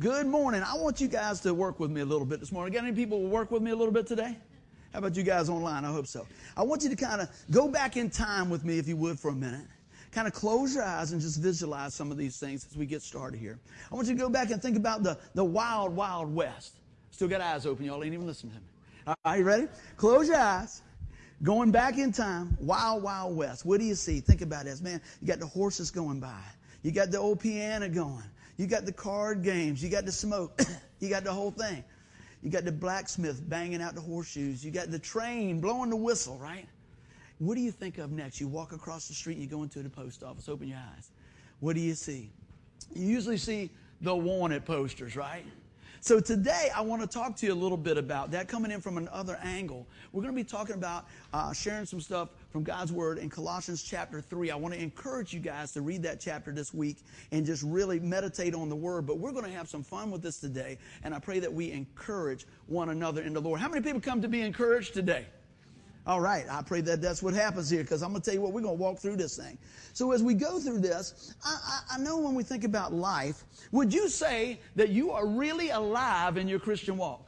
Good morning. I want you guys to work with me a little bit this morning. Got any people who work with me a little bit today? How about you guys online? I hope so. I want you to kind of go back in time with me, if you would, for a minute. Kind of close your eyes and just visualize some of these things as we get started here. I want you to go back and think about the, the wild, wild west. Still got eyes open. Y'all ain't even listening to me. All right, you ready? Close your eyes. Going back in time, wild, wild west. What do you see? Think about this, man. You got the horses going by. You got the old piano going. You got the card games. You got the smoke. you got the whole thing. You got the blacksmith banging out the horseshoes. You got the train blowing the whistle, right? What do you think of next? You walk across the street and you go into the post office. Open your eyes. What do you see? You usually see the wanted posters, right? So today I want to talk to you a little bit about that coming in from another angle. We're going to be talking about uh, sharing some stuff from God's Word in Colossians chapter 3. I want to encourage you guys to read that chapter this week and just really meditate on the Word. But we're going to have some fun with this today, and I pray that we encourage one another in the Lord. How many people come to be encouraged today? All right, I pray that that's what happens here because I'm going to tell you what, we're going to walk through this thing. So as we go through this, I, I, I, know when we think about life, would you say that you are really alive in your Christian walk?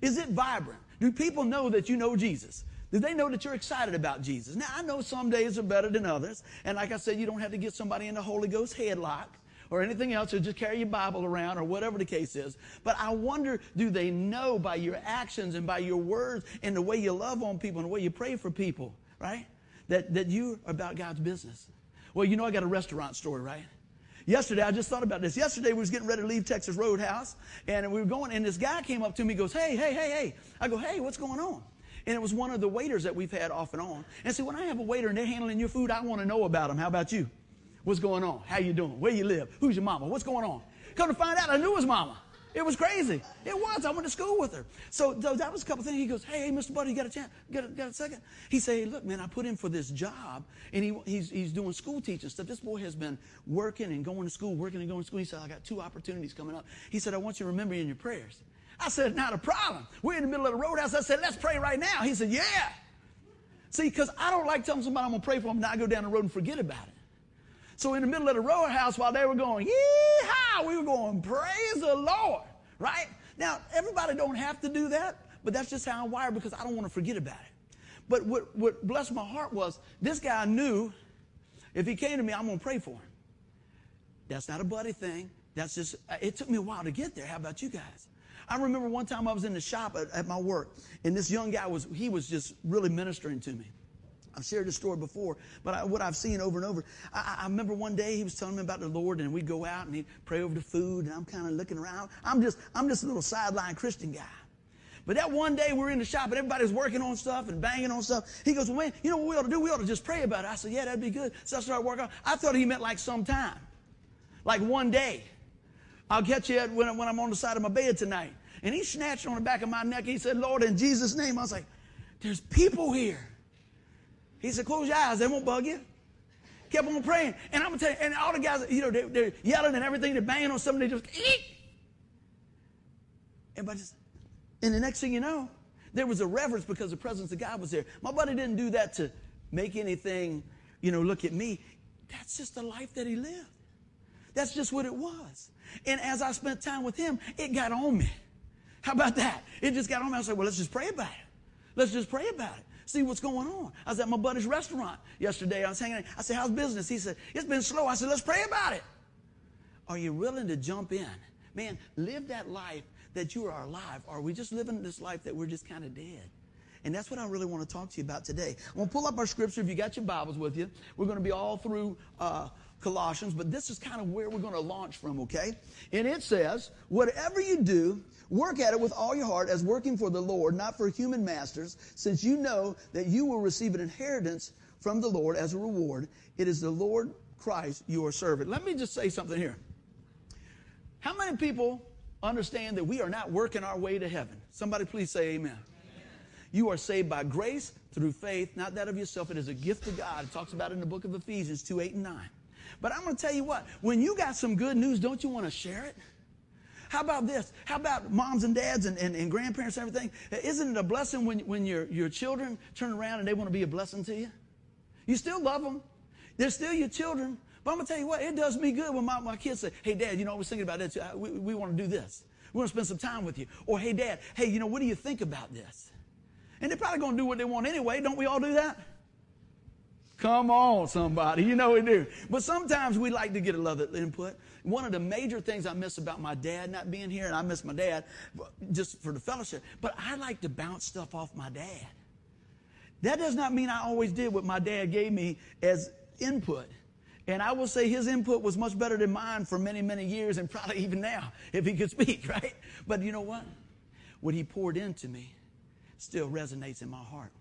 Is it vibrant? Do people know that you know Jesus? Do they know that you're excited about Jesus? Now, I know some days are better than others. And like I said, you don't have to get somebody in the Holy Ghost headlock or anything else, or just carry your Bible around, or whatever the case is. But I wonder, do they know by your actions and by your words and the way you love on people and the way you pray for people, right? That, that you are about God's business. Well, you know, I got a restaurant story, right? Yesterday, I just thought about this. Yesterday, we was getting ready to leave Texas Roadhouse, and we were going, and this guy came up to me, goes, hey, hey, hey, hey. I go, hey, what's going on? And it was one of the waiters that we've had off and on. And see, when I have a waiter and they're handling your food, I want to know about them. How about you? What's going on? How you doing? Where you live? Who's your mama? What's going on? Come to find out, I knew his mama. It was crazy. It was. I went to school with her. So, so that was a couple things. He goes, hey, hey, Mr. Buddy, you got a chance? Got a, got a second? He said, hey, look, man, I put in for this job, and he, he's, he's doing school teaching stuff. This boy has been working and going to school, working and going to school. He said, I got two opportunities coming up. He said, I want you to remember in your prayers. I said, not a problem. We're in the middle of the roadhouse. I said, let's pray right now. He said, yeah. See, because I don't like telling somebody I'm going to pray for them, and I go down the road and forget about it. So in the middle of the roadhouse while they were going, yee-haw, we were going, praise the Lord, right? Now, everybody don't have to do that, but that's just how I'm wired because I don't want to forget about it. But what, what blessed my heart was this guy knew if he came to me, I'm going to pray for him. That's not a buddy thing. That's just, it took me a while to get there. How about you guys? I remember one time I was in the shop at, at my work, and this young guy was, he was just really ministering to me. I've shared this story before, but I, what I've seen over and over. I, I, remember one day he was telling me about the Lord, and we'd go out and he'd pray over the food, and I'm kind of looking around. I'm just, I'm just a little sideline Christian guy. But that one day we are in the shop and everybody's working on stuff and banging on stuff. He goes, well, man, you know what we ought to do? We ought to just pray about it. I said, yeah, that'd be good. So I started working I thought he meant like sometime, like one day. I'll catch you when, when I'm on the side of my bed tonight. And he snatched on the back of my neck. He said, Lord, in Jesus' name. I was like, there's people here. He said, close your eyes. They won't bug you. Kept on praying. And I'm going to tell you, and all the guys, you know, they, are yelling and everything. They're banging on something. They just, eat. Everybody just, and the next thing you know, there was a reverence because the presence of God was there. My buddy didn't do that to make anything, you know, look at me. That's just the life that he lived. That's just what it was. And as I spent time with him, it got on me. How about that? It just got on me. I was like, well, let's just pray about it. Let's just pray about it. See what's going on. I was at my buddy's restaurant yesterday. I was hanging out. I said, how's business? He said, it's been slow. I said, let's pray about it. Are you willing to jump in? Man, live that life that you are alive. Or are we just living this life that we're just kind of dead? And that's what I really want to talk to you about today. I'm going to pull up our scripture. If you got your Bibles with you, we're going to be all through uh, Colossians, but this is kind of where we're going to launch from, okay? And it says, whatever you do, Work at it with all your heart as working for the Lord, not for human masters, since you know that you will receive an inheritance from the Lord as a reward. It is the Lord Christ you are serving. Let me just say something here. How many people understand that we are not working our way to heaven? Somebody please say amen. amen. You are saved by grace through faith, not that of yourself. It is a gift of God. It talks about it in the book of Ephesians 2, 8, and 9. But I'm going to tell you what, when you got some good news, don't you want to share it? How about this? How about moms and dads and, and, and grandparents and everything? Isn't it a blessing when, when your, your children turn around and they want to be a blessing to you? You still love them. They're still your children, But I'm going to tell you what, it does me good when my, my kids say, hey, Dad, you know, I was thinking about this. We, we want to do this. We want to spend some time with you. Or, hey, Dad, hey, you know, what do you think about this? And they're probably going to do what they want anyway. Don't we all do that? Come on, somebody. You know we do. But sometimes we like to get a of input. One of the major things I miss about my dad not being here, and I miss my dad just for the fellowship, but I like to bounce stuff off my dad. That does not mean I always did what my dad gave me as input. And I will say his input was much better than mine for many, many years, and probably even now, if he could speak, right? But you know what? What he poured into me still resonates in my heart.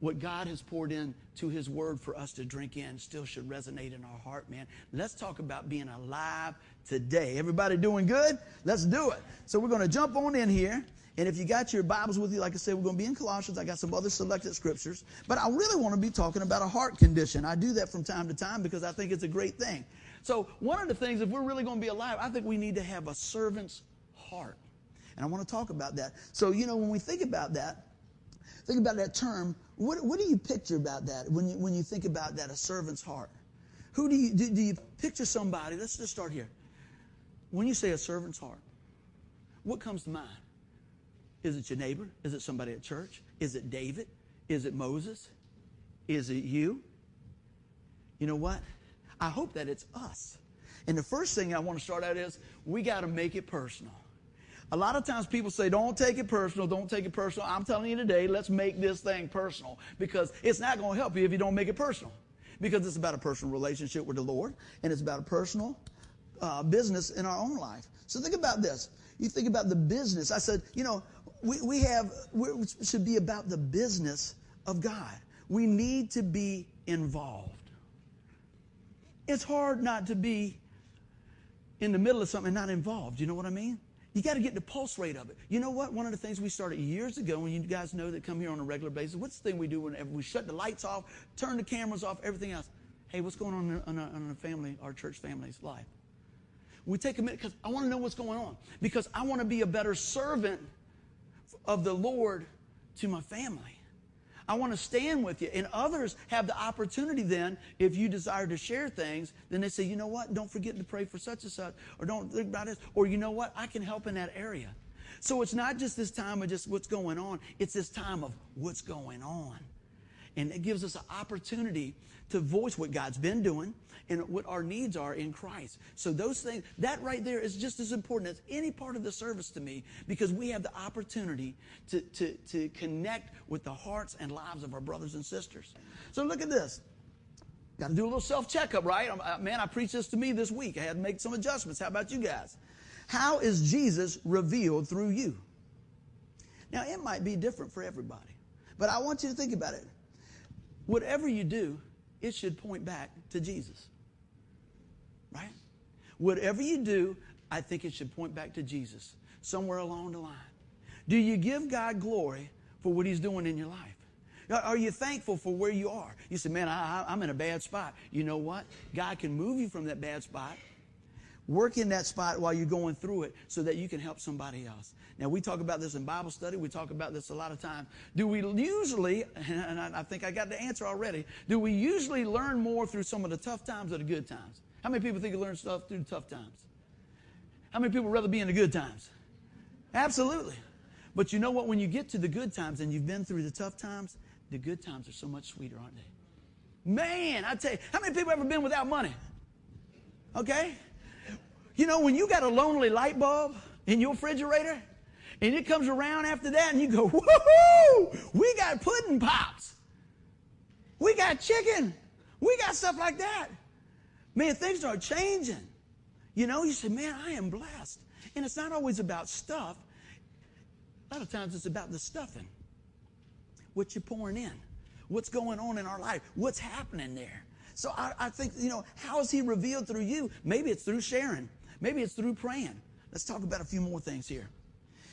What God has poured into his word for us to drink in still should resonate in our heart, man. Let's talk about being alive today. Everybody doing good? Let's do it. So we're going to jump on in here. And if you got your Bibles with you, like I said, we're going to be in Colossians. I got some other selected scriptures. But I really want to be talking about a heart condition. I do that from time to time because I think it's a great thing. So, one of the things, if we're really going to be alive, I think we need to have a servant's heart. And I want to talk about that. So, you know, when we think about that, think about that term, what, what do you picture about that when you, when you think about that, a servant's heart? Who do you, do, do you picture somebody? Let's just start here. When you say a servant's heart, what comes to mind? Is it your neighbor? Is it somebody at church? Is it David? Is it Moses? Is it you? You know what? I hope that it's us. And the first thing I want to start out is we got to make it personal. A lot of times people say, don't take it personal, don't take it personal. I'm telling you today, let's make this thing personal because it's not going to help you if you don't make it personal. Because it's about a personal relationship with the Lord and it's about a personal uh, business in our own life. So think about this. You think about the business. I said, you know, we, we have, we should be about the business of God. We need to be involved. It's hard not to be in the middle of something and not involved. You know what I mean? You got to get the pulse rate of it. You know what? One of the things we started years ago, when you guys know that come here on a regular basis, what's the thing we do whenever we shut the lights off, turn the cameras off, everything else? Hey, what's going on in a, in a family, our church family's life? We take a minute because I want to know what's going on. Because I want to be a better servant of the Lord to my family. I want to stand with you. And others have the opportunity then, if you desire to share things, then they say, you know what? Don't forget to pray for such and such, or don't think about this, or you know what? I can help in that area. So it's not just this time of just what's going on, it's this time of what's going on. And it gives us an opportunity to voice what God's been doing and what our needs are in Christ. So those things, that right there is just as important as any part of the service to me because we have the opportunity to, to, to connect with the hearts and lives of our brothers and sisters. So look at this. Got to do a little self checkup, right? Uh, man, I preached this to me this week. I had to make some adjustments. How about you guys? How is Jesus revealed through you? Now, it might be different for everybody, but I want you to think about it. Whatever you do, it should point back to Jesus. Right? Whatever you do, I think it should point back to Jesus somewhere along the line. Do you give God glory for what He's doing in your life? Are you thankful for where you are? You say, man, I, am in a bad spot. You know what? God can move you from that bad spot, work in that spot while you're going through it so that you can help somebody else. Now, we talk about this in Bible study. We talk about this a lot of times. Do we usually, and I think I got the answer already, do we usually learn more through some of the tough times or the good times? How many people think you learn stuff through tough times? How many people rather be in the good times? Absolutely. But you know what? When you get to the good times and you've been through the tough times, the good times are so much sweeter, aren't they? Man, I tell you, how many people ever been without money? Okay? You know, when you got a lonely light bulb in your refrigerator, and it comes around after that, and you go, woohoo! We got pudding pops. We got chicken. We got stuff like that. Man, things are changing. You know, you say, man, I am blessed. And it's not always about stuff. A lot of times it's about the stuffing. What you're pouring in. What's going on in our life. What's happening there. So I, I think, you know, how is he revealed through you? Maybe it's through sharing. Maybe it's through praying. Let's talk about a few more things here.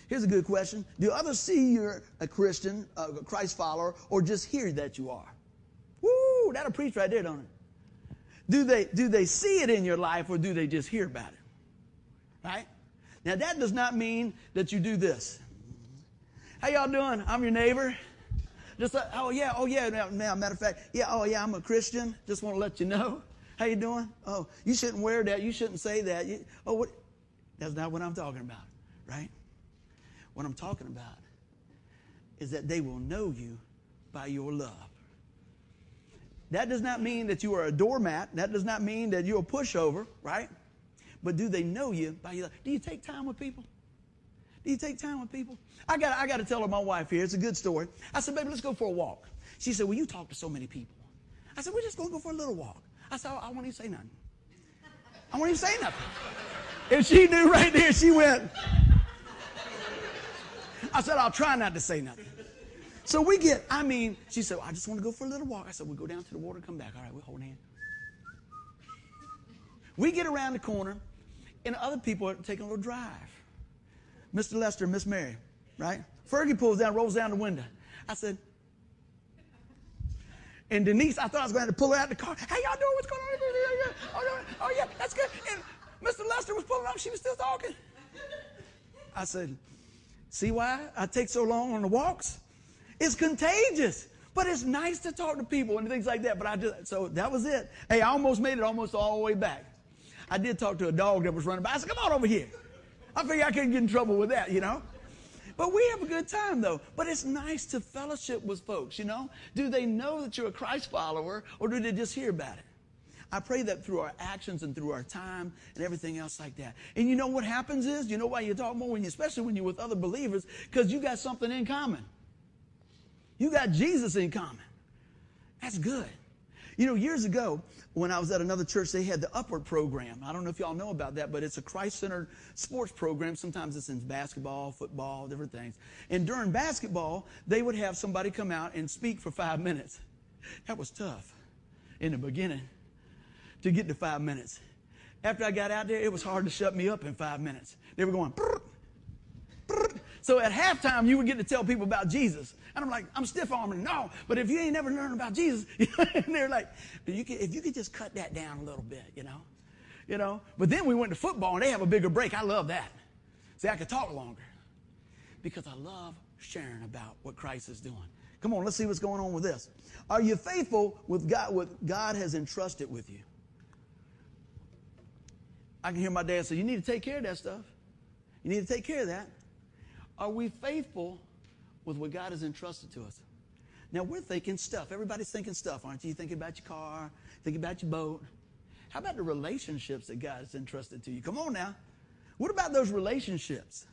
Here's a good question. Do others see you're a Christian, a Christ follower, or just hear that you are? Woo, that'll preach right there, don't it? Do they, do they see it in your life or do they just hear about it? Right? Now that does not mean that you do this. How y'all doing? I'm your neighbor. Just uh, oh yeah, oh yeah. Now, now, matter of fact, yeah, oh yeah, I'm a Christian. Just want to let you know. How you doing? Oh, you shouldn't wear that. You shouldn't say that. You, oh, what? That's not what I'm talking about, right? What I'm talking about is that they will know you by your love. That does not mean that you are a doormat. That does not mean that you're a pushover, right? But do they know you by your love? Do you take time with people? Do you take time with people? I got I got to tell her my wife here. It's a good story. I said, baby, let's go for a walk. She said, well, you talk to so many people. I said, we're just going to go for a little walk. I said, I won't even say nothing. I won't even say nothing. If she knew right there, she went. I said, I'll try not to say nothing. So we get, I mean, she said, I just want to go for a little walk. I said, we'll go down to the water come back. All right, we'll hold hands. We get around the corner, and other people are taking a little drive. Mr. Lester, Miss Mary, right? Fergie pulls down, rolls down the window. I said, and Denise, I thought I was going to, to pull her out of the car. How y'all doing? What's going on? Oh, oh, yeah, that's good. And Mr. Lester was pulling up. She was still talking. I said, see why I take so long on the walks? It's contagious. But it's nice to talk to people and things like that. But I just, so that was it. Hey, I almost made it almost all the way back. I did talk to a dog that was running by. I said, come on over here. I figured I couldn't get in trouble with that, you know? But we have a good time though. But it's nice to fellowship with folks, you know? Do they know that you're a Christ follower or do they just hear about it? I pray that through our actions and through our time and everything else like that. And you know what happens is, you know why you talk more when you, especially when you're with other believers, because you got something in common. You got Jesus in common. That's good. You know, years ago, when I was at another church, they had the Upward program. I don't know if y'all know about that, but it's a Christ centered sports program. Sometimes it's in basketball, football, different things. And during basketball, they would have somebody come out and speak for five minutes. That was tough in the beginning to get to five minutes. After I got out there, it was hard to shut me up in five minutes. They were going, so at halftime, you would get to tell people about Jesus. And I'm like, I'm stiff arming. No, but if you ain't never learned about Jesus, and they're like, you could, if you could just cut that down a little bit, you know, you know. But then we went to football, and they have a bigger break. I love that. See, I could talk longer because I love sharing about what Christ is doing. Come on, let's see what's going on with this. Are you faithful with God? What God has entrusted with you? I can hear my dad say, "You need to take care of that stuff. You need to take care of that." Are we faithful with what God has entrusted to us. Now we're thinking stuff. Everybody's thinking stuff, aren't you? Thinking about your car, thinking about your boat. How about the relationships that God has entrusted to you? Come on now. What about those relationships?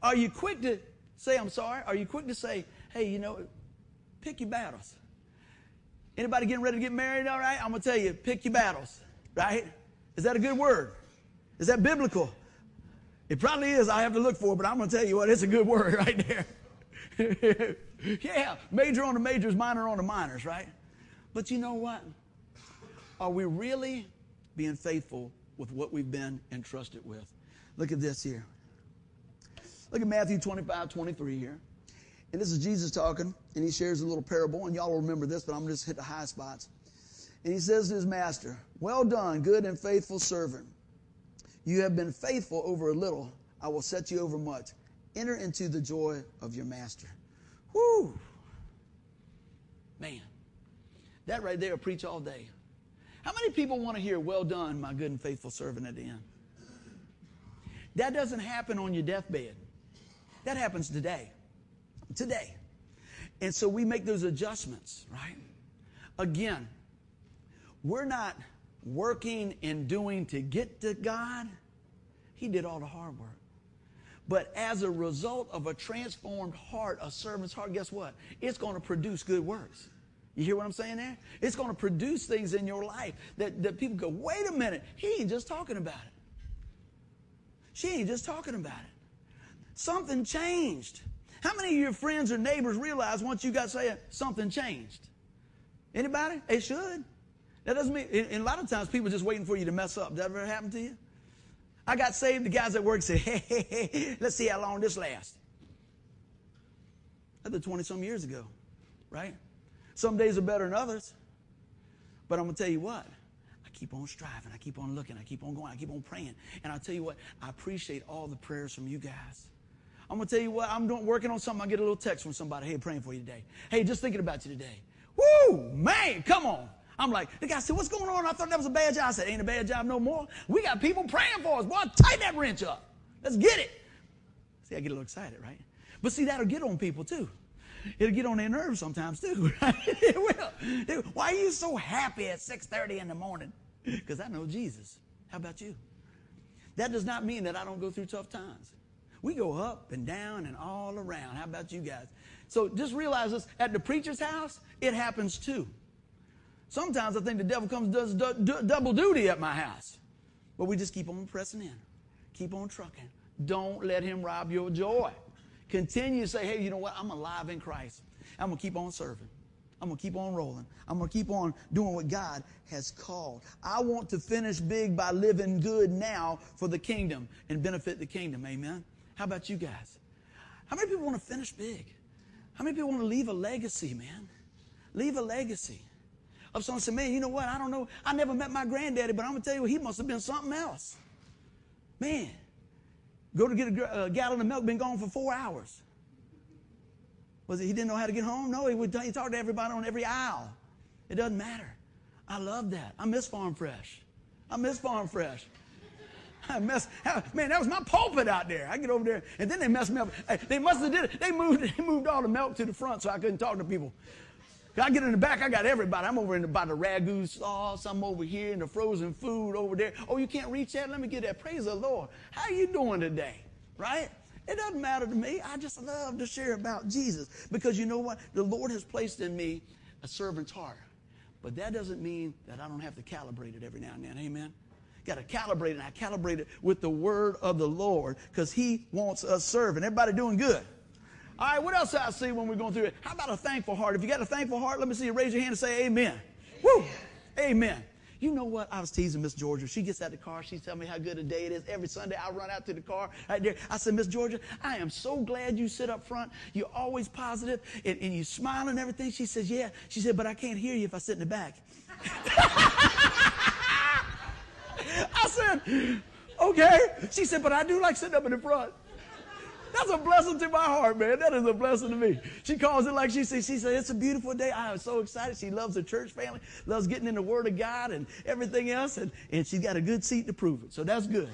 Are you quick to say I'm sorry? Are you quick to say, hey, you know, pick your battles? Anybody getting ready to get married, all right? I'm going to tell you, pick your battles, right? Is that a good word? Is that biblical? It probably is. I have to look for it, but I'm going to tell you what, it's a good word right there. yeah, major on the majors, minor on the minors, right? But you know what? Are we really being faithful with what we've been entrusted with? Look at this here. Look at Matthew 25, 23 here. And this is Jesus talking, and he shares a little parable, and y'all will remember this, but I'm going to just hit the high spots. And he says to his master, Well done, good and faithful servant. You have been faithful over a little, I will set you over much. Enter into the joy of your master. Whoo! Man, that right there preach all day. How many people want to hear, Well done, my good and faithful servant at the end? That doesn't happen on your deathbed. That happens today. Today. And so we make those adjustments, right? Again, we're not working and doing to get to God. He did all the hard work. But as a result of a transformed heart, a servant's heart, guess what? It's going to produce good works. You hear what I'm saying there? It's going to produce things in your life that, that people go, wait a minute, he ain't just talking about it. She ain't just talking about it. Something changed. How many of your friends or neighbors realize once you got saved, something changed? Anybody? It should. That doesn't mean, and a lot of times people just waiting for you to mess up. That ever happen to you? I got saved. The guys at work said, hey, hey, hey, let's see how long this lasts. That's 20 some years ago, right? Some days are better than others. But I'm going to tell you what, I keep on striving. I keep on looking. I keep on going. I keep on praying. And I'll tell you what, I appreciate all the prayers from you guys. I'm going to tell you what, I'm doing, working on something. I get a little text from somebody, hey, praying for you today. Hey, just thinking about you today. Woo, man, come on. I'm like, the guy said, what's going on? I thought that was a bad job. I said, ain't a bad job no more. We got people praying for us. Boy, tighten that wrench up. Let's get it. See, I get a little excited, right? But see, that'll get on people too. It'll get on their nerves sometimes too, right? It will. Why are you so happy at 6.30 in the morning? Because I know Jesus. How about you? That does not mean that I don't go through tough times. We go up and down and all around. How about you guys? So just realize this at the preacher's house, it happens too. Sometimes I think the devil comes does double duty at my house. But we just keep on pressing in. Keep on trucking. Don't let him rob your joy. Continue to say, hey, you know what? I'm alive in Christ. I'm going to keep on serving. I'm going to keep on rolling. I'm going to keep on doing what God has called. I want to finish big by living good now for the kingdom and benefit the kingdom. Amen. How about you guys? How many people want to finish big? How many people want to leave a legacy, man? Leave a legacy. Of someone said, man, you know what? I don't know. I never met my granddaddy, but I'm going to tell you, he must have been something else. Man, go to get a, a uh, gallon of milk, been gone for four hours. Was it he didn't know how to get home? No, he would he talked to everybody on every aisle. It doesn't matter. I love that. I miss Farm Fresh. I miss Farm Fresh. I mess, man, that was my pulpit out there. I get over there, and then they messed me up. They must have did it. They moved, they moved all the milk to the front so I couldn't talk to people. I get in the back, I got everybody. I'm over in the, by the ragu sauce. I'm over here in the frozen food over there. Oh, you can't reach that? Let me get that. Praise the Lord. How you doing today? Right? It doesn't matter to me. I just love to share about Jesus because you know what? The Lord has placed in me a servant's heart. But that doesn't mean that I don't have to calibrate it every now and then. Amen? Got to calibrate it. And I calibrate it with the word of the Lord because He wants us serving. Everybody doing good? All right, what else do I see when we're going through it? How about a thankful heart? If you got a thankful heart, let me see you raise your hand and say amen. Woo! Amen. You know what? I was teasing Miss Georgia. She gets out the car. She's telling me how good a day it is. Every Sunday, I run out to the car right there. I said, Miss Georgia, I am so glad you sit up front. You're always positive and, and you smile and everything. She says, Yeah. She said, But I can't hear you if I sit in the back. I said, Okay. She said, But I do like sitting up in the front. That's a blessing to my heart, man. That is a blessing to me. She calls it like she says. She said, It's a beautiful day. I am so excited. She loves the church family, loves getting in the Word of God and everything else, and, and she's got a good seat to prove it. So that's good.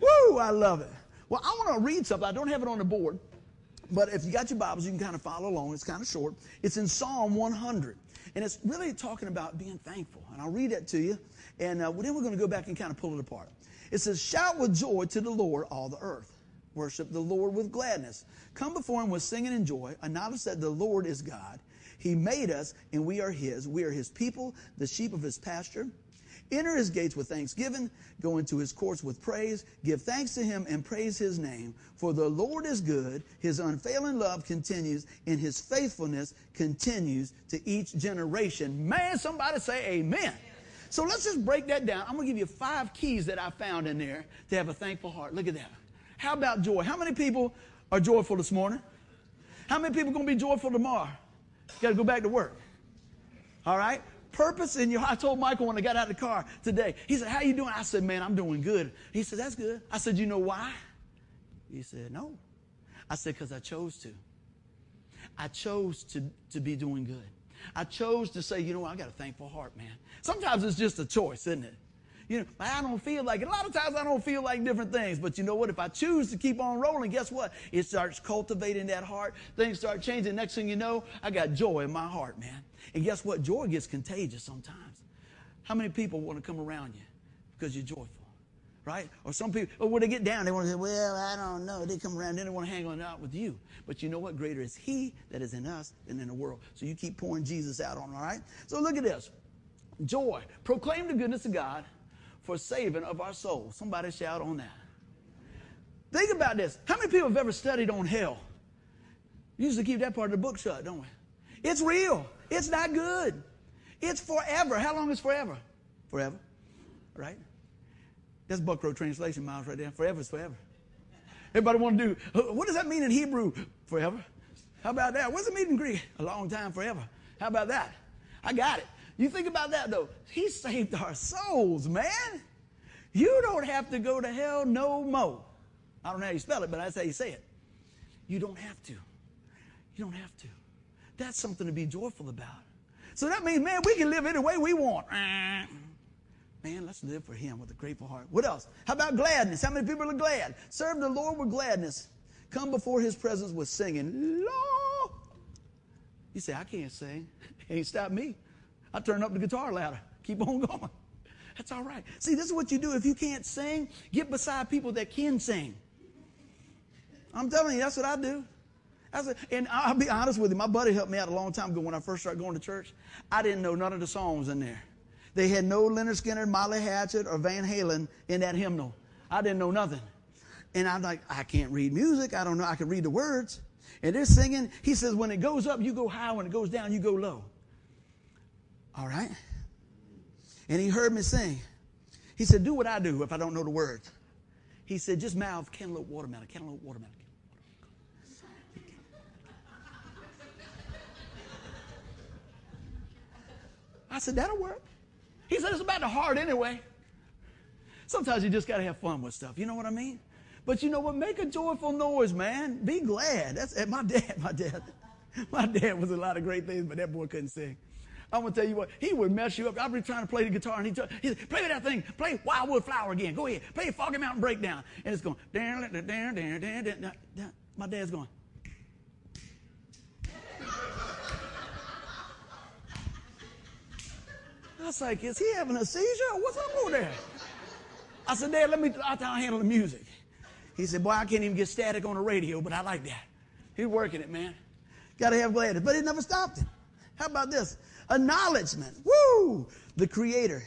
Woo, I love it. Well, I want to read something. I don't have it on the board, but if you got your Bibles, you can kind of follow along. It's kind of short. It's in Psalm 100, and it's really talking about being thankful. And I'll read that to you, and uh, then we're going to go back and kind of pull it apart. It says, Shout with joy to the Lord, all the earth. Worship the Lord with gladness. Come before him with singing and joy. Acknowledge that the Lord is God. He made us and we are his. We are his people, the sheep of his pasture. Enter his gates with thanksgiving. Go into his courts with praise. Give thanks to him and praise his name. For the Lord is good. His unfailing love continues and his faithfulness continues to each generation. Man, somebody say amen. So let's just break that down. I'm going to give you five keys that I found in there to have a thankful heart. Look at that. How about joy? How many people are joyful this morning? How many people going to be joyful tomorrow? Got to go back to work. All right? Purpose in your I told Michael when I got out of the car today. He said, How you doing? I said, Man, I'm doing good. He said, That's good. I said, You know why? He said, No. I said, Because I chose to. I chose to, to be doing good. I chose to say, you know, what, I got a thankful heart, man. Sometimes it's just a choice, isn't it? You know, I don't feel like it. A lot of times I don't feel like different things. But you know what? If I choose to keep on rolling, guess what? It starts cultivating that heart. Things start changing. Next thing you know, I got joy in my heart, man. And guess what? Joy gets contagious sometimes. How many people want to come around you because you're joyful? Right? Or some people, or when they get down, they want to say, well, I don't know. They come around, then they want to hang on out with you. But you know what? Greater is He that is in us than in the world. So you keep pouring Jesus out on, all right? So look at this. Joy. Proclaim the goodness of God for saving of our souls. Somebody shout on that. Think about this. How many people have ever studied on hell? We usually keep that part of the book shut, don't we? It's real. It's not good. It's forever. How long is forever? Forever. Right? That's Buckrow translation, Miles, right there. Forever is forever. Everybody want to do, what does that mean in Hebrew? Forever. How about that? What does it mean in Greek? A long time, forever. How about that? I got it. You think about that though. He saved our souls, man. You don't have to go to hell no more. I don't know how you spell it, but that's how you say it. You don't have to. You don't have to. That's something to be joyful about. So that means, man, we can live any way we want. Man, let's live for Him with a grateful heart. What else? How about gladness? How many people are glad? Serve the Lord with gladness. Come before His presence with singing. Lord. You say, I can't sing. Ain't stop me. I turn up the guitar louder. Keep on going. That's all right. See, this is what you do. If you can't sing, get beside people that can sing. I'm telling you, that's what I do. That's and I'll be honest with you. My buddy helped me out a long time ago when I first started going to church. I didn't know none of the songs in there. They had no Lynyrd Skynyrd, Molly Hatchet, or Van Halen in that hymnal. I didn't know nothing. And I'm like, I can't read music. I don't know. I can read the words. And they're singing. He says, when it goes up, you go high. When it goes down, you go low. All right? And he heard me sing. He said, do what I do if I don't know the words. He said, just mouth cantaloupe watermelon, cantaloupe watermelon. I said, that'll work. He said, it's about the heart anyway. Sometimes you just got to have fun with stuff. You know what I mean? But you know what? Make a joyful noise, man. Be glad. That's eh, my dad. My dad. My dad was a lot of great things, but that boy couldn't sing. I'm gonna tell you what, he would mess you up. I'd be trying to play the guitar, and he'd, he said, play that thing, play Wildwood Flower again. Go ahead, play Foggy Mountain Breakdown, and it's going down, down, down, down, down, down. My dad's going. I was like, is he having a seizure? What's up over there? I said, Dad, let me, I'll handle the music. He said, boy, I can't even get static on the radio, but I like that. He's working it, man. Got to have gladness. But it never stopped him. How about this? Acknowledgement. Woo! The Creator.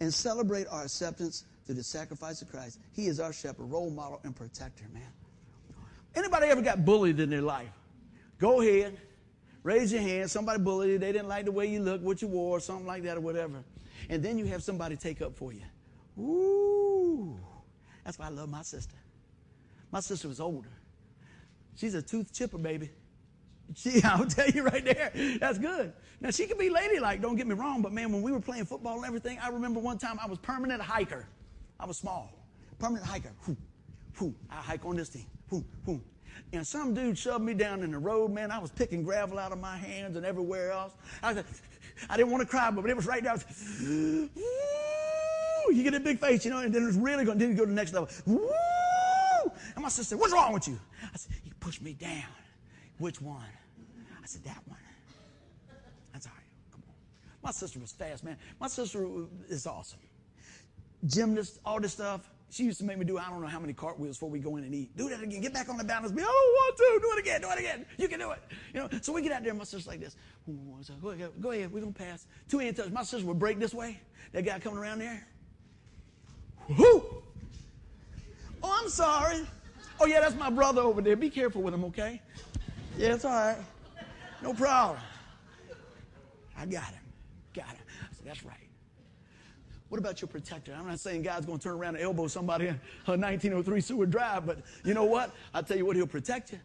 And celebrate our acceptance through the sacrifice of Christ. He is our shepherd, role model, and protector, man. Anybody ever got bullied in their life? Go ahead. Raise your hand. Somebody bullied you. They didn't like the way you look, what you wore, something like that, or whatever. And then you have somebody take up for you. Ooh. That's why I love my sister. My sister was older. She's a tooth chipper, baby. She, I'll tell you right there, that's good. Now she can be ladylike, don't get me wrong, but man, when we were playing football and everything, I remember one time I was permanent hiker. I was small, permanent hiker. Whoo, whoo, I hike on this thing. Whoo, whoo. And some dude shoved me down in the road, man. I was picking gravel out of my hands and everywhere else. I, was, I didn't want to cry, but it was right down. Woo! You get a big face, you know, and then it's really going to go to the next level. Woo! And my sister said, What's wrong with you? I said, You pushed me down. Which one? I said, That one. That's all right. Come on. My sister was fast, man. My sister is awesome. Gymnast, all this stuff. She used to make me do I don't know how many cartwheels before we go in and eat. Do that again. Get back on the balance. Be, oh, one, two. Do it again. Do it again. You can do it. You know. So we get out there. My sister's like this. Go ahead. Go ahead. We're gonna pass. Two hand touch. My sister would break this way. That guy coming around there. Whoo! Oh, I'm sorry. Oh yeah, that's my brother over there. Be careful with him, okay? Yeah, it's all right. No problem. I got him. Got him. Said, that's right. What about your protector? I'm not saying God's going to turn around and elbow somebody on 1903 Seward Drive, but you know what? I'll tell you what, He'll protect you.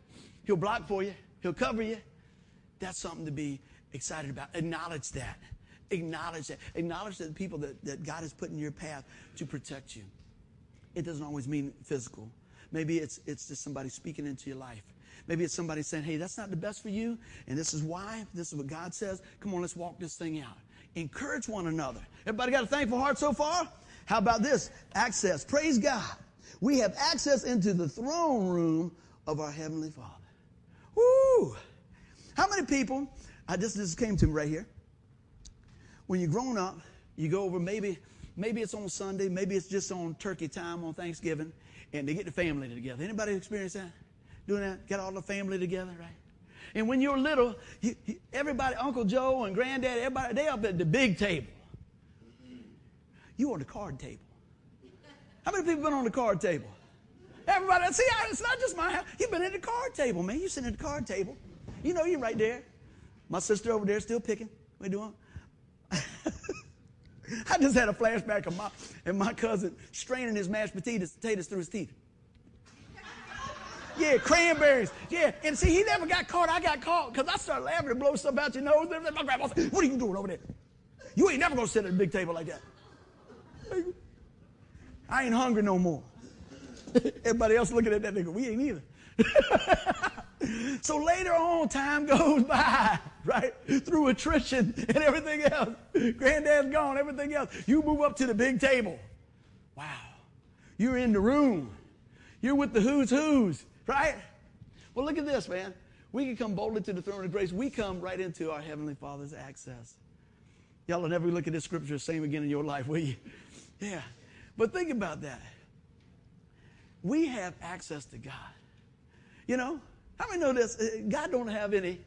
He'll block for you. He'll cover you. That's something to be excited about. Acknowledge that. Acknowledge that. Acknowledge that the people that, that God has put in your path to protect you. It doesn't always mean physical. Maybe it's, it's just somebody speaking into your life. Maybe it's somebody saying, hey, that's not the best for you, and this is why. This is what God says. Come on, let's walk this thing out. Encourage one another. Everybody got a thankful heart so far? How about this? Access. Praise God. We have access into the throne room of our Heavenly Father. Woo! How many people, I just this came to me right here. When you're grown up, you go over maybe, maybe it's on Sunday, maybe it's just on turkey time on Thanksgiving, and they get the family together. Anybody experience that? Doing that? Get all the family together, right? And when you're little, you, everybody, Uncle Joe and Granddad, everybody, they up at the big table. You on the card table. How many people been on the card table? Everybody, see, it's not just my house. You've been at the card table, man. You sitting at the card table. You know you're right there. My sister over there still picking. What you doing? I just had a flashback of my and my cousin straining his mashed potatoes, potatoes through his teeth. Yeah, cranberries. Yeah, and see, he never got caught. I got caught because I started laughing and blowing stuff out your nose. My grandma said, "What are you doing over there? You ain't never gonna sit at a big table like that." I ain't hungry no more. Everybody else looking at that nigga, we ain't either. so later on, time goes by. right? Through attrition and everything else. Granddad's gone, everything else. You move up to the big table. Wow. You're in the room. You're with the who's who's, right? Well, look at this, man. We can come boldly to the throne of grace. We come right into our Heavenly Father's access. Y'all will never look at this scripture the same again in your life, will you? Yeah. But think about that. We have access to God. You know, how many know this? Uh, God don't have any.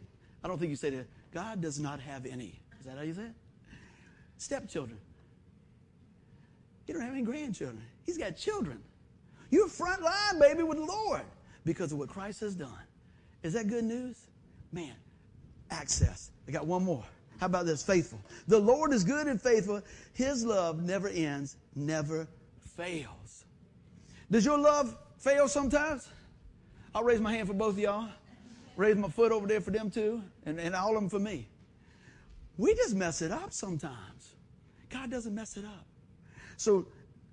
I don't think you say that. God does not have any. Is that how you say it? Stepchildren. You don't have any grandchildren. He's got children. You're front line, baby, with the Lord because of what Christ has done. Is that good news? Man, access. I got one more. How about this? Faithful. The Lord is good and faithful. His love never ends, never fails. Does your love fail sometimes? I'll raise my hand for both of y'all. Raise my foot over there for them too, and, and all of them for me. We just mess it up sometimes. God doesn't mess it up. So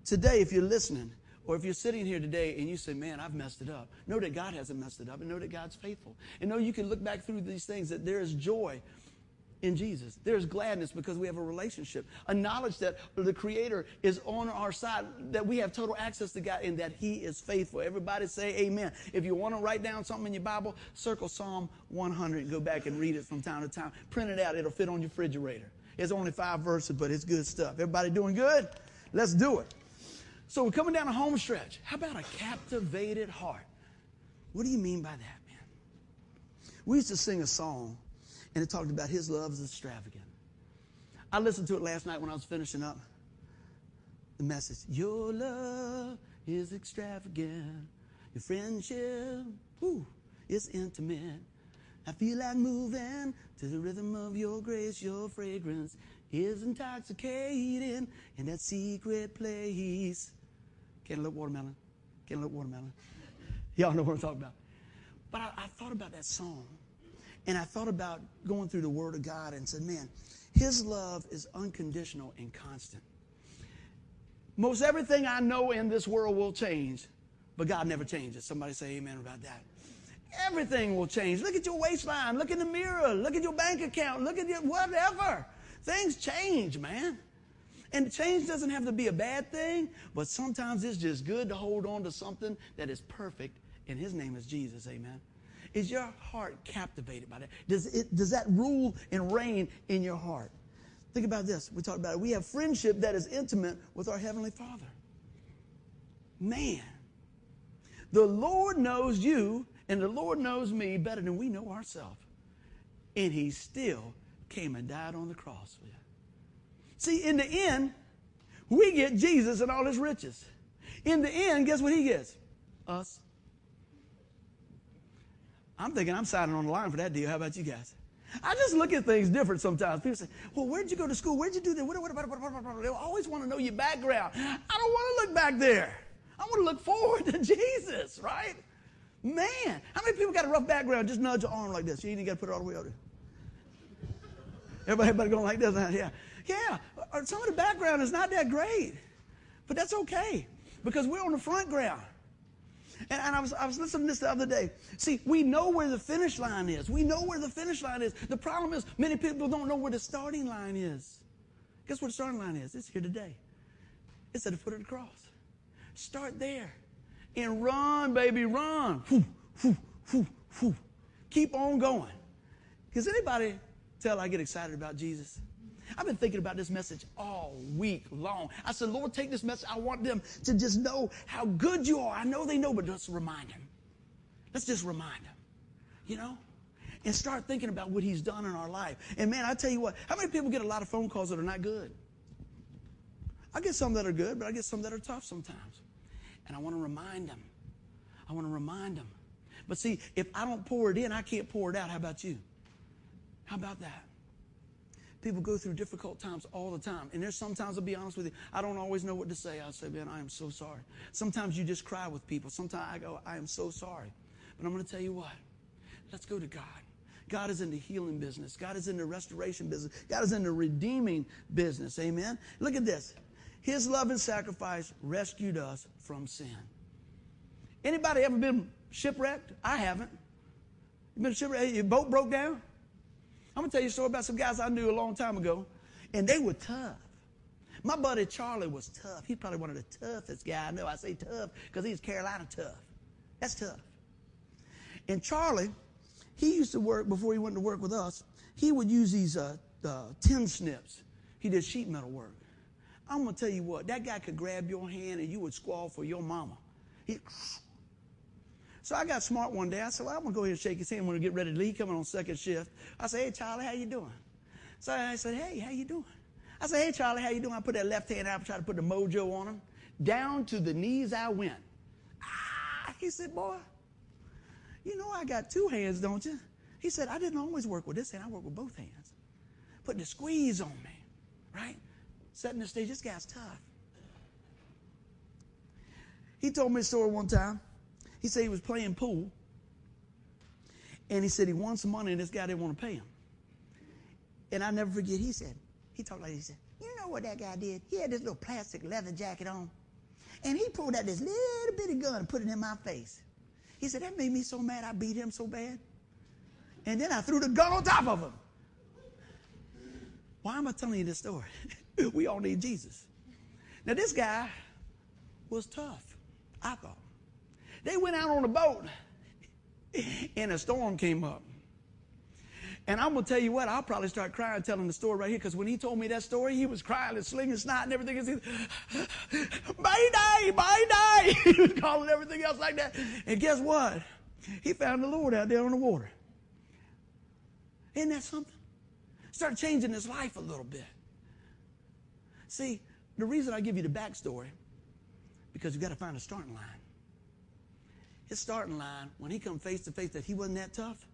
today, if you're listening, or if you're sitting here today and you say, man, I've messed it up, know that God hasn't messed it up and know that God's faithful. And know you can look back through these things that there is joy in Jesus. There's gladness because we have a relationship, a knowledge that the Creator is on our side, that we have total access to God, and that He is faithful. Everybody say amen. If you want to write down something in your Bible, circle Psalm 100 go back and read it from time to time. Print it out, it'll fit on your refrigerator. It's only five verses, but it's good stuff. Everybody doing good? Let's do it. So we're coming down a home stretch. How about a captivated heart? What do you mean by that, man? We used to sing a song and it talked about his love is extravagant. I listened to it last night when I was finishing up the message. Your love is extravagant. Your friendship, whoo, is intimate. I feel like moving to the rhythm of your grace. Your fragrance is intoxicating in that secret place. Cantaloupe watermelon. Cantaloupe watermelon. Y'all know what I'm talking about. But I, I thought about that song and I thought about going through the Word of God and said, man, His love is unconditional and constant. Most everything I know in this world will change, but God never changes. Somebody say amen about that. Everything will change. Look at your waistline. Look in the mirror. Look at your bank account. Look at your whatever. Things change, man. And change doesn't have to be a bad thing, but sometimes it's just good to hold on to something that is perfect, and His name is Jesus. Amen. Is your heart captivated by that? Does, it, does that rule and reign in your heart? Think about this. We talked about it. We have friendship that is intimate with our Heavenly Father. Man, the Lord knows you and the Lord knows me better than we know ourselves. And He still came and died on the cross for you. See, in the end, we get Jesus and all His riches. In the end, guess what He gets? Us. I'm thinking I'm signing on the line for that deal. How about you guys? I just look at things different sometimes. People say, well, where'd you go to school? Where'd you do that? What, what, what, they always want to know your background. I don't want to look back there. I want to look forward to Jesus, right? Man, how many people got a rough background? Just nudge your arm like this. You ain't got to put it all the way over there. Everybody, going like this? Yeah. Yeah. Uh, some of the background is not that great, but that's okay because we're on the front ground. And, and I, was, I was listening to this the other day. See, we know where the finish line is. We know where the finish line is. The problem is many people don't know where the starting line is. Guess what the starting line is? It's here today. It's at the foot of the cross. Start there. And run, baby, run. Whew, whew, whew. Keep on going. Because anybody tell I get excited about Jesus? I've been thinking about this message all week long. I said, Lord, take this message. I want them to just know how good you are. I know they know, but let's remind them. Let's just remind them, you know? And start thinking about what he's done in our life. And man, I tell you what, how many people get a lot of phone calls that are not good? I get some that are good, but I get some that are tough sometimes. And I want to remind them. I want to remind them. But see, if I don't pour it in, I can't pour it out. How about you? How about that? People go through difficult times all the time. And there's sometimes, I'll be honest with you, I don't always know what to say. I'll say, man, I am so sorry. Sometimes you just cry with people. Sometimes I go, I am so sorry. But I'm going to tell you what. Let's go to God. God is in the healing business. God is in the restoration business. God is in the redeeming business. Amen. Look at this. His love and sacrifice rescued us from sin. Anybody ever been shipwrecked? I haven't. You been shipwrecked? Your boat broke down? I'm to tell you a story about some guys I knew a long time ago, and they were tough. My buddy Charlie was tough. He's probably one of the toughest guys I know. I say tough because he's Carolina tough. That's tough. And Charlie, he used to work before he went to work with us. He would use these uh, uh, tin snips. He did sheet metal work. I'm gonna tell you what, that guy could grab your hand and you would squall for your mama. He, so I got smart one day. I said, well, I'm gonna go ahead and shake his hand when we get ready to leave, coming on second shift. I said, hey Charlie, how you doing? So I said, hey, how you doing? I said, hey Charlie, how you doing? I put that left hand out, try to put the mojo on him. Down to the knees I went. Ah, he said, boy, you know I got two hands, don't you? He said, I didn't always work with this hand, I work with both hands. Putting the squeeze on me, right? Setting the stage. This guy's tough. He told me a story one time. He said he was playing pool, and he said he won some money, and this guy didn't want to pay him. And I never forget, he said, he talked like he said, You know what that guy did? He had this little plastic leather jacket on, and he pulled out this little bitty gun and put it in my face. He said, That made me so mad, I beat him so bad. And then I threw the gun on top of him. Why am I telling you this story? we all need Jesus. Now, this guy was tough, I thought. They went out on a boat, and a storm came up. And I'm going to tell you what, I'll probably start crying telling the story right here because when he told me that story, he was crying and slinging snot and everything. Mayday, Mayday. he was calling everything else like that. And guess what? He found the Lord out there on the water. Isn't that something? Started changing his life a little bit. See, the reason I give you the backstory, because you've got to find a starting line. His starting line, when he come face to face that he wasn't that tough,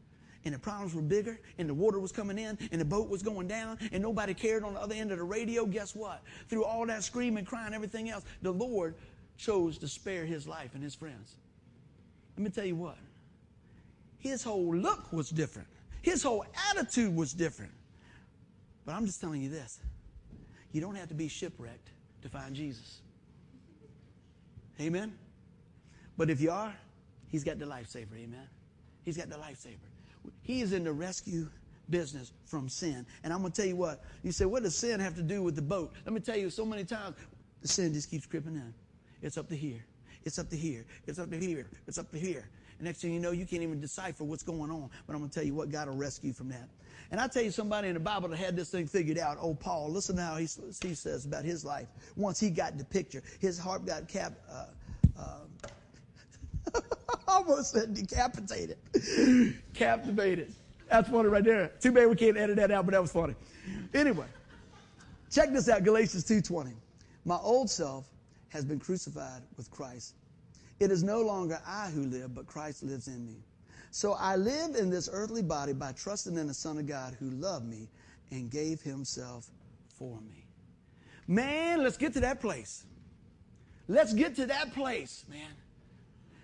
and the problems were bigger, and the water was coming in, and the boat was going down, and nobody cared on the other end of the radio, guess what? Through all that screaming, crying, everything else, the Lord chose to spare his life and his friends. Let me tell you what. His whole look was different. His whole attitude was different. But I'm just telling you this you don't have to be shipwrecked to find Jesus. Amen? But if you are, He's got the lifesaver. Amen? He's got the lifesaver. He is in the rescue business from sin. And I'm going to tell you what. You say, what does sin have to do with the boat? Let me tell you, so many times, the sin just keeps creeping in. It's up to here. It's up to here. It's up to here. It's up to here. And next thing you know, you can't even decipher what's going on. But I'm going to tell you what, God will rescue from that. And I tell you somebody in the Bible that had this thing figured out. Oh, Paul, listen to how he, he says about his life. Once he got the picture, his heart got capped. Uh, uh, almost said decapitated. Captivated. That's funny right there. Too bad we can't edit that out, but that was funny. Anyway, check this out, Galatians 2.20. My old self has been crucified with Christ. It is no longer I who live, but Christ lives in me. So I live in this earthly body by trusting in the Son of God who loved me and gave himself for me. Man, let's get to that place. Let's get to that place, man.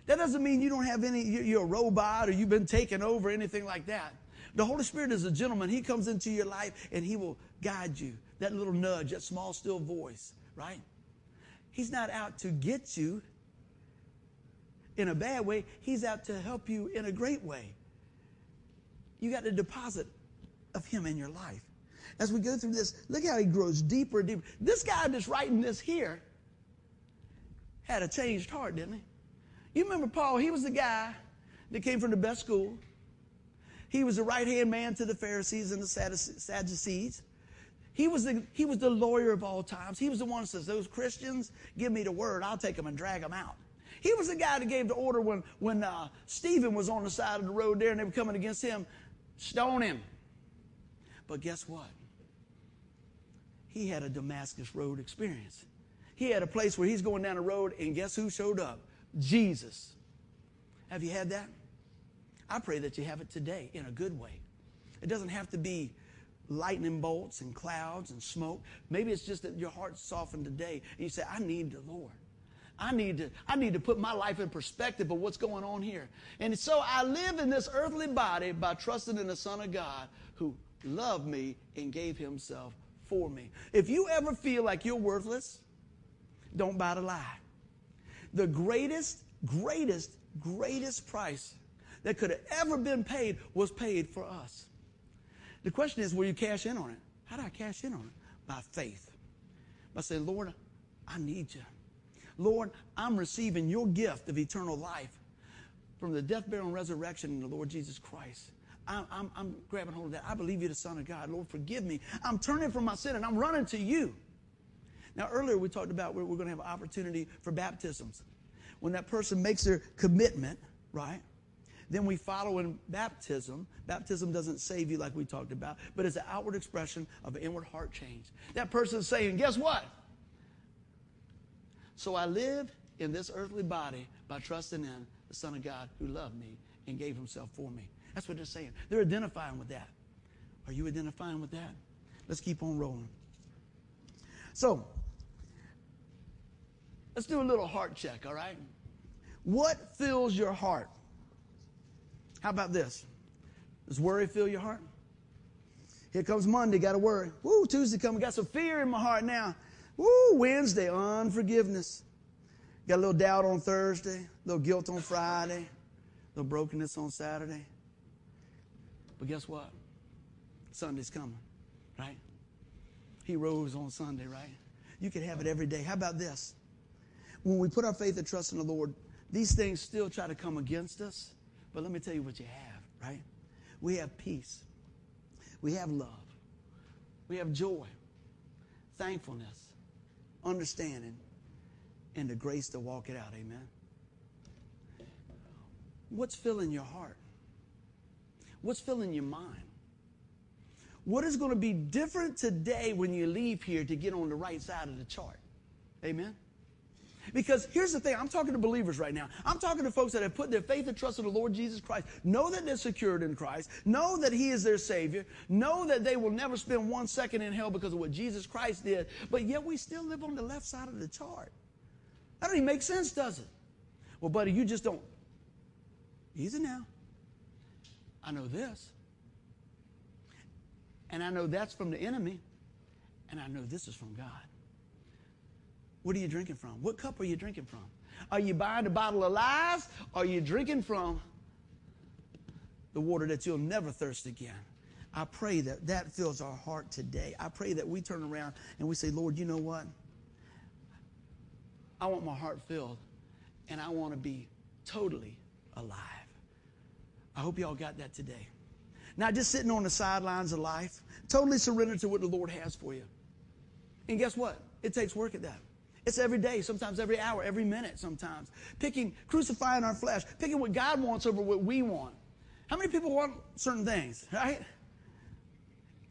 That doesn't mean you don't have any, you're a robot or you've been taken over, anything like that. The Holy Spirit is a gentleman. He comes into your life and He will guide you. That little nudge, that small, still voice, right? He's not out to get you in a bad way, He's out to help you in a great way. You got the deposit of Him in your life. As we go through this, look how He grows deeper and deeper. This guy that's writing this here had a changed heart, didn't he? You remember Paul, he was the guy that came from the best school. He was the right hand man to the Pharisees and the Sadducees. He was, the, he was the lawyer of all times. He was the one that says, Those Christians, give me the word, I'll take them and drag them out. He was the guy that gave the order when, when uh, Stephen was on the side of the road there and they were coming against him, stone him. But guess what? He had a Damascus Road experience. He had a place where he's going down the road, and guess who showed up? Jesus. Have you had that? I pray that you have it today in a good way. It doesn't have to be lightning bolts and clouds and smoke. Maybe it's just that your heart's softened today and you say, I need the Lord. I need to, I need to put my life in perspective of what's going on here. And so I live in this earthly body by trusting in the Son of God who loved me and gave himself for me. If you ever feel like you're worthless, don't buy the lie. The greatest, greatest, greatest price that could have ever been paid was paid for us. The question is, will you cash in on it? How do I cash in on it? By faith. By saying, Lord, I need you. Lord, I'm receiving your gift of eternal life from the death, burial, and resurrection in the Lord Jesus Christ. I'm, I'm, I'm, grabbing hold of that. I believe you're the Son of God. Lord, forgive me. I'm turning from my sin and I'm running to you. Now, earlier we talked about we're, we're going to have opportunity for baptisms. When that person makes their commitment, right? Then we follow in baptism. Baptism doesn't save you like we talked about, but it's an outward expression of an inward heart change. That person is saying, guess what? So I live in this earthly body by trusting in the Son of God who loved me and gave himself for me. That's what they're saying. They're identifying with that. Are you identifying with that? Let's keep on rolling. So, let's do a little heart check, all right? What fills your heart? How about this? Does worry fill your heart? Here comes Monday, got to worry. Woo, Tuesday coming, got some fear in my heart now. Woo, Wednesday, unforgiveness. Got a little doubt on Thursday, a little guilt on Friday, a little brokenness on Saturday. But guess what? Sunday's coming, right? He rose on Sunday, right? You can have it every day. How about this? When we put our faith and trust in the Lord, these things still try to come against us. But let me tell you what you have, right? We have peace. We have love. We have joy, thankfulness, understanding, and the grace to walk it out. Amen. What's filling your heart? What's filling your mind? What is going to be different today when you leave here to get on the right side of the chart? Amen. Because here's the thing I'm talking to believers right now. I'm talking to folks that have put their faith and trust in the Lord Jesus Christ, know that they're secured in Christ, know that He is their Savior, know that they will never spend one second in hell because of what Jesus Christ did, but yet we still live on the left side of the chart. That don't even make sense, does it? Well, buddy, you just don't. Easy now. I know this. And I know that's from the enemy. And I know this is from God. What are you drinking from? What cup are you drinking from? Are you buying a bottle of lies? Or are you drinking from the water that you'll never thirst again? I pray that that fills our heart today. I pray that we turn around and we say, Lord, you know what? I want my heart filled and I want to be totally alive. I hope y'all got that today. Not just sitting on the sidelines of life, totally surrendered to what the Lord has for you. And guess what? It takes work at that. It's every day, sometimes every hour, every minute, sometimes. Picking, crucifying our flesh, picking what God wants over what we want. How many people want certain things, right?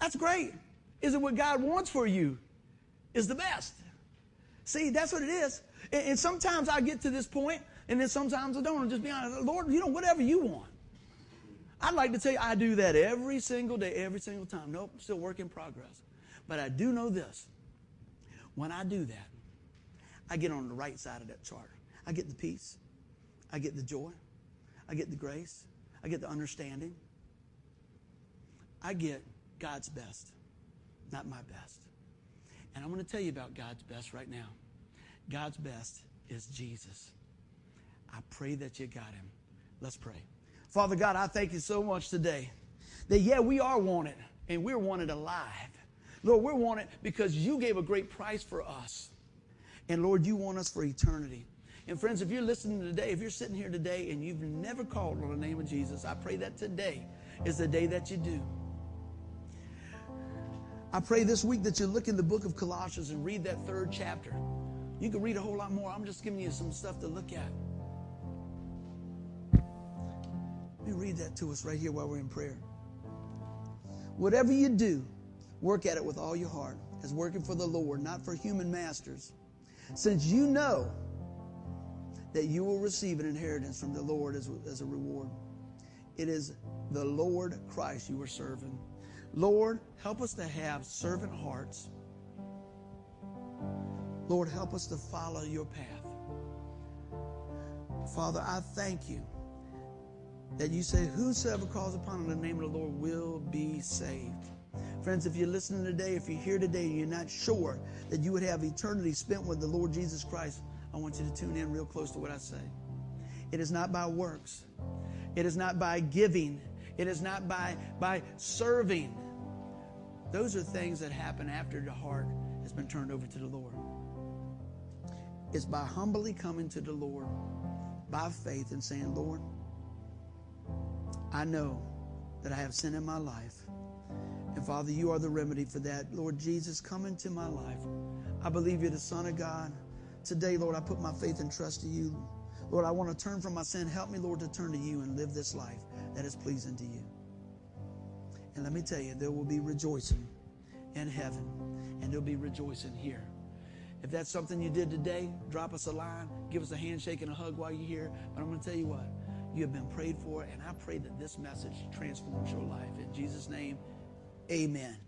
That's great. Is it what God wants for you? Is the best. See, that's what it is. And, and sometimes I get to this point, and then sometimes I don't. I'll just be honest. Lord, you know, whatever you want. I'd like to tell you I do that every single day, every single time. Nope, still work in progress. But I do know this. When I do that, I get on the right side of that chart. I get the peace. I get the joy. I get the grace. I get the understanding. I get God's best, not my best. And I'm going to tell you about God's best right now. God's best is Jesus. I pray that you got him. Let's pray. Father God, I thank you so much today that, yeah, we are wanted and we're wanted alive. Lord, we're wanted because you gave a great price for us. And Lord, you want us for eternity. And friends, if you're listening today, if you're sitting here today and you've never called on the name of Jesus, I pray that today is the day that you do. I pray this week that you look in the book of Colossians and read that third chapter. You can read a whole lot more. I'm just giving you some stuff to look at. Let me read that to us right here while we're in prayer. Whatever you do, work at it with all your heart, as working for the Lord, not for human masters since you know that you will receive an inheritance from the Lord as, as a reward. It is the Lord Christ you are serving. Lord, help us to have servant hearts. Lord, help us to follow your path. Father, I thank you that you say, Whosoever calls upon the name of the Lord will be saved. Friends, if you're listening today, if you're here today and you're not sure that you would have eternity spent with the Lord Jesus Christ, I want you to tune in real close to what I say. It is not by works. It is not by giving. It is not by, by serving. Those are things that happen after the heart has been turned over to the Lord. It's by humbly coming to the Lord by faith and saying, Lord, I know that I have sin in my life. And Father, you are the remedy for that. Lord Jesus, come into my life. I believe you're the Son of God. Today, Lord, I put my faith and trust to you. Lord, I want to turn from my sin. Help me, Lord, to turn to you and live this life that is pleasing to you. And let me tell you, there will be rejoicing in heaven, and there'll be rejoicing here. If that's something you did today, drop us a line, give us a handshake and a hug while you're here. But I'm going to tell you what, you have been prayed for, and I pray that this message transforms your life. In Jesus' name, amen.